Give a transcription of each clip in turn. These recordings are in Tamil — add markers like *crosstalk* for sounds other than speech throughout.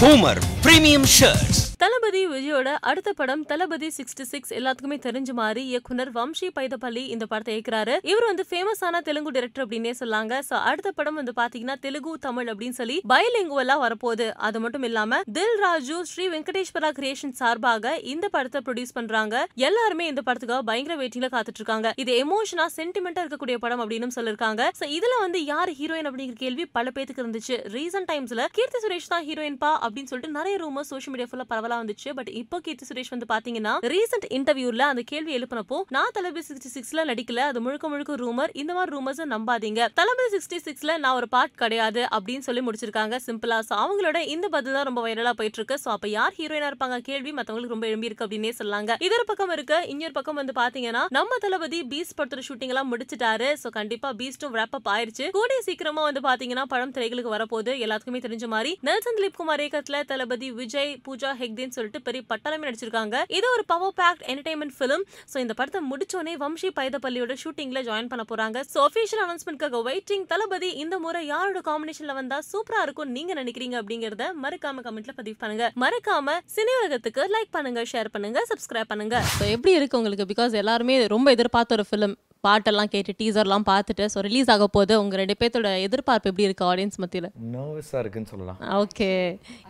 Boomer Premium Shirts. தளபதி விஜயோட அடுத்த படம் தளபதி சிக்ஸ்டி சிக்ஸ் எல்லாத்துக்குமே தெரிஞ்ச மாதிரி இயக்குனர் வம்சி பைதப்பள்ளி இந்த படத்தை இயக்குறாரு. இவர் வந்து ஃபேமஸான தெலுங்கு டைரக்டர் அப்படின்னே சொல்லாங்க. சோ அடுத்த படம் வந்து பாத்தீங்கன்னா தெலுங்கு தமிழ் அப்படின்னு சொல்லி பயலிங்குவலா வரப்போகுது. அது மட்டும் இல்லாம தில் ராஜு ஸ்ரீ வெங்கடேஸ்வரா கிரியேஷன் சார்பாக இந்த படத்தை ப்ரொடியூஸ் பண்றாங்க. எல்லாருமே இந்த படத்துக்காக பயங்கர வெயிட்டிங்ல காத்துட்டு இருக்காங்க இது எமோஷனா சென்டிமெண்டா இருக்கக்கூடிய படம் அப்படின்னு சொல்லிருக்காங்க. சோ இதுல வந்து யார் ஹீரோயின் அப்படிங்கிற கேள்வி பல பேத்துக்கு இருந்துச்சு. ரீசன்ட் டைம்ஸ்ல கீர்த்தி சுரேஷ் தான் ஹீரோயின் பா அப்படின்னு சொல்லிட்டு நிறைய ரூமர் சோஷியல் மீடியா ஃபுல்லா நார்மலா வந்துச்சு. பட் இப்போ கீர்த்தி சுரேஷ் வந்து பாத்தீங்கன்னா ரீசெண்ட் இன்டர்வியூல அந்த கேள்வி எழுப்பினப்போ நான் தளபதி சிக்ஸ்டி சிக்ஸ்ல நடிக்கல. அது முழுக்க முழுக்க ரூமர் இந்த மாதிரி ரூமர்ஸ் நம்பாதீங்க. தளபதி சிக்ஸ்டி சிக்ஸ்ல நான் ஒரு பார்ட் கிடையாது அப்படின்னு சொல்லி முடிச்சிருக்காங்க சிம்பிளா சோ அவங்களோட இந்த பதில் தான் ரொம்ப வைரலா போயிட்டு இருக்கு சோ அப்ப யார் ஹீரோயினா இருப்பாங்க? கேள்வி மத்தவங்களுக்கு ரொம்ப எழும்பி இருக்கு அப்படின்னே சொல்லாங்க. இதொரு பக்கம் இருக்கு. இன்னொரு பக்கம் வந்து பாத்தீங்கன்னா நம்ம தளபதி பீஸ் படத்தோட ஷூட்டிங் எல்லாம் முடிச்சிட்டாரு. சோ கண்டிப்பா பீஸ்டும் ரேப் அப் ஆயிருச்சு. கூடிய சீக்கிரமா வந்து பாத்தீங்கன்னா படம் திரைகளுக்கு வரப்போகுது. எல்லாத்துக்குமே தெரிஞ்ச மாதிரி. நெல்சன் திலீப் குமார் இயக்கத்துல தளபதி விஜய் பூஜா அப்படின்னு சொல்லிட்டு பெரிய பட்டாளமே நடிச்சிருக்காங்க. இது ஒரு power packed entertainment film so இந்த படத்தை முடிச்சோடனே வம்சி பைதப்பள்ளியோட ஷூட்டிங்ல ஜாயின் பண்ண போறாங்க. ஸோ அபிஷியல் அனௌன்ஸ்மெண்ட்காக வெயிட்டிங் தளபதி இந்த முறை யாரோட காம்பினேஷன்ல வந்தா சூப்பரா இருக்கும் நீங்க நினைக்கிறீங்க அப்படிங்கறத மறக்காம கமெண்ட்ல பதிவு பண்ணுங்க. மறக்காம சினி உலகத்துக்கு லைக் பண்ணுங்க ஷேர் பண்ணுங்க சப்ஸ்கிரைப் பண்ணுங்க. ஸோ எப்படி இருக்கு உங்களுக்கு? பிகாஸ் எல்லாருமே ரொம்ப எதிர்பார்த்த ஒரு ஃபிலிம் பாட்டெல்லாம் கேட்டு டீசர்லாம் பார்த்துட்டு ஸோ ரிலீஸ் ஆக போகுது உங்க ரெண்டு பேர்த்தோட எதிர்பார்ப்பு எப்படி இருக்கு ஆடியன்ஸ் மத்தியில? நர்வஸாக இருக்குன்னு சொல்லலாம். ஓகே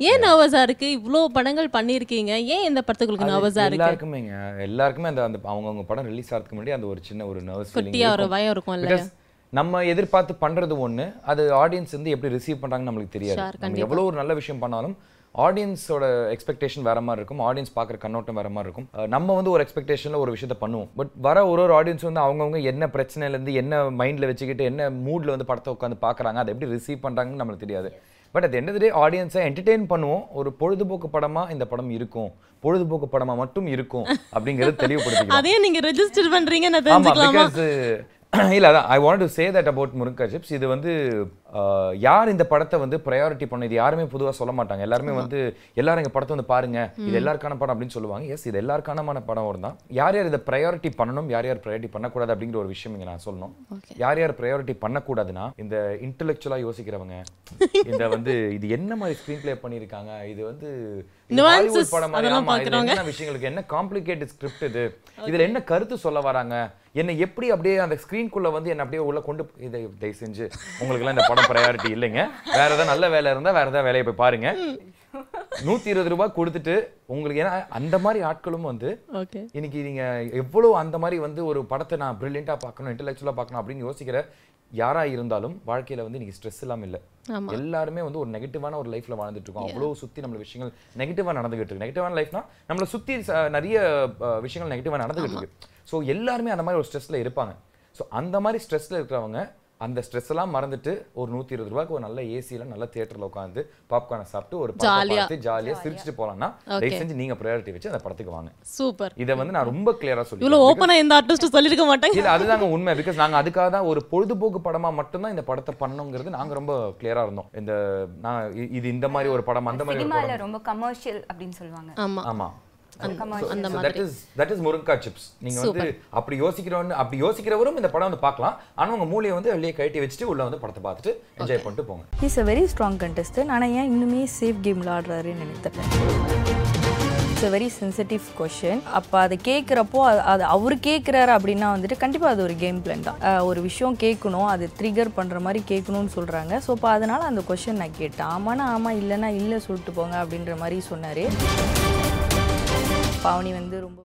ஏன் நர்வஸா இருக்கு? இவ்ளோ படங்கள் பண்ணிருக்கீங்க ஏன் இந்த படத்துக்கு உங்களுக்கு நர்வஸா இருக்கு? எல்லாருக்குமேங்க. எல்லாருக்குமே அந்த அந்த அவங்கவுங்க படம் ரிலீஸ் ஆகிறதுக்கு முன்னாடி அந்த ஒரு சின்ன ஒரு நர்வஸ் குட்டியா ஒரு பயம் இருக்கும் இல்ல பிகாஸ் நம்ம எதிர்பார்த்து பண்றது ஒண்ணு அது ஆடியன்ஸ் வந்து எப்படி ரிசீவ் பண்றாங்கன்னு நம்மளுக்கு தெரியாது. நம்ம எவ்வளவு ஒரு நல்ல விஷயம் பண்ணாலும் ஆடியன்ஸோட எக்ஸ்பெக்டேஷன் வேற மாதிரி இருக்கும். ஆடியன்ஸ் பார்க்குற கண்ணோட்டம் வேற மாதிரி இருக்கும். நம்ம வந்து ஒரு எக்ஸ்பெக்டேஷன்ல ஒரு விஷயத்த பண்ணுவோம். பட் வர ஒரு ஒரு ஆடியன்ஸ் வந்து அவங்கவுங்க என்ன பிரச்சனையில இருந்து என்ன மைண்ட்ல வச்சுக்கிட்டு என்ன மூட்ல வந்து படத்தை உட்காந்து பார்க்கறாங்க அதை எப்படி ரிசீவ் பண்றாங்கன்னு நம்மளுக்கு தெரியாது. பட் of the day ஆடியன்ஸை என்டர்டெயின் பண்ணுவோம். ஒரு பொழுதுபோக்கு படமா இந்த படம் இருக்கும். பொழுதுபோக்கு படமா மட்டும் இருக்கும் அப்படிங்கறது *laughs* தெளிவுபடுத்திக்கலாம். அதையும் நீங்க ரெஜிஸ்டர் பண்றீங்க *clears throat* இல்ல அதான். I want to say that about murunga chips இது வந்து யார் இந்த படத்தை வந்து ப்ரையாரிட்டி பண்ண? இது யாருமே பொதுவா சொல்ல மாட்டாங்க. எல்லாருமே வந்து எல்லாரும் எங்க படத்தை வந்து பாருங்க. இது எல்லாருக்கான படம் அப்படின்னு சொல்லுவாங்க. எஸ் இது எல்லாருக்கானமான படம் ஒரு தான். யார் யார் இதை ப்ரையாரிட்டி பண்ணணும்? யார் யார் ப்ரையாரிட்டி பண்ணக்கூடாது அப்படிங்கிற ஒரு விஷயம் இங்க நான் சொல்லணும். யார் யார் ப்ரையாரிட்டி பண்ணக்கூடாதுன்னா இந்த இன்டெலெக்சுவலா யோசிக்கிறவங்க. *laughs* இந்த வந்து இது என்ன மாதிரி ஸ்க்ரீன் ப்ளே பண்ணியிருக்காங்க? இது வந்து படம். என்ன விஷயங்களுக்கு என்ன காம்ப்ளிகேட்டட் ஸ்கிரிப்ட் இது? இதுல என்ன கருத்து சொல்ல வராங்க? என்னை எப்படி அப்படியே அந்த ஸ்கிரீன்குள்ள வந்து என்ன அப்படியே உள்ள கொண்டு இதை தயவு செஞ்சு உங்களுக்குலாம் இந்த படம் ப்ரையாரிட்டி இல்லைங்க. வேற ஏதாவது நல்ல வேலை இருந்தா வேற ஏதாவது வேலையை போய் பாருங்க. நூத்தி இருபது ரூபாய் கொடுத்துட்டு உங்களுக்கு ஏன்னா அந்த மாதிரி ஆட்களும் வந்து இன்னைக்கு நீங்க எவ்வளவு அந்த மாதிரி வந்து ஒரு படத்தை நான் பிரில்லியண்டா பார்க்கணும் இன்டெலெக்சுவலா பார்க்கணும் அப்படின்னு யோசிக்கிற யாரா இருந்தாலும் வாழ்க்கையில வந்து இன்னைக்கு ஸ்ட்ரெஸ் இல்லாம இல்ல. எல்லாருமே வந்து ஒரு நெகட்டிவான ஒரு லைஃப்ல வாழ்ந்துட்டு இருக்கோம். அவ்வளவு சுத்தி நம்மள விஷயங்கள் நெகட்டிவா நடந்துகிட்டு இருக்கு. நெகட்டிவான லைஃப்னா நம்மள சுத்தி நிறைய விஷயங்கள் நெகட்டிவா நடந்துகிட்டு இருக்கு. சோ எல்லாருமே அந்த மாதிரி ஒரு ஸ்ட்ரெஸ்ல இருப்பாங்க. சோ அந்த மாதிரி ஸ்ட்ரெஸ்ல இருக்கிறவங்க அந்த ஸ்ட்ரெஸ் எல்லாம் மறந்துட்டு ஒரு நூத்தி இருபது ரூபாய்க்கு ஒரு நல்ல ஏசியில நல்ல தியேட்டர்ல உட்காந்து பாப்கார்னை சாப்பிட்டு ஒரு. பார்த்து ஜாலியா சிரிச்சுட்டு போலாம்னா தயவு செஞ்சு நீங்க ப்ரையாரிட்டி வச்சு அந்த படத்துக்கு வாங்க. சூப்பர். இதை வந்து நான் ரொம்ப கிளியரா இவ்வளவு சொல்லிடுறேன் ஓப்பனா எந்த ஆர்டிஸ்ட் சொல்லிருக்க மாட்டாங்க. இல்ல அதுதாங்க உண்மை. பிகாஸ் நாங்க அதுக்காக தான் ஒரு பொழுதுபோக்கு படமா மட்டும்தான் இந்த படத்தை பண்ணோங்கிறது நாங்க ரொம்ப கிளியரா இருந்தோம். இந்த நான் இது இந்த மாதிரி ஒரு படம் அந்த மாதிரி ரொம்ப கமர்ஷியல் அப்படின்னு சொல்லுவாங்க. ஆமா. ஆமா. அந்த that is that is murunga chips நீங்க வந்து அப்படி யோசிக்கிறவங்க அப்படி யோசிக்கிறவரும் இந்த படம் வந்து பார்க்கலாம். ஆனா உங்க மூளையை வந்து வெளியே கழட்டி வச்சுட்டு உள்ள வந்து படத்தை பார்த்துட்டு என்ஜாய் பண்ணிட்டு போங்க. Is a very strong contestant ஆனால் ஏன் இன்னுமே சேஃப் கேம் விளாடுறாருன்னு எனக்கு தெரியல. இட்ஸ் வெரி சென்சிட்டிவ் கொஷின் அப்போ அதை கேட்குறப்போ அது அவர் கேட்குறாரு அப்படின்னா வந்துட்டு கண்டிப்பாக அது ஒரு கேம் பிளான் தான். ஒரு விஷயம் கேட்கணும் அது ட்ரிகர் பண்ணுற மாதிரி கேட்கணும்னு சொல்கிறாங்க ஸோ இப்போ அதனால் அந்த கொஷின் நான் கேட்டேன். ஆமானா ஆமாம் இல்லைன்னா இல்லை சொல்லிட்டு போங்க அப்படின்ற மாதிரி சொன்னார். பாவனி வந்து ரொம்ப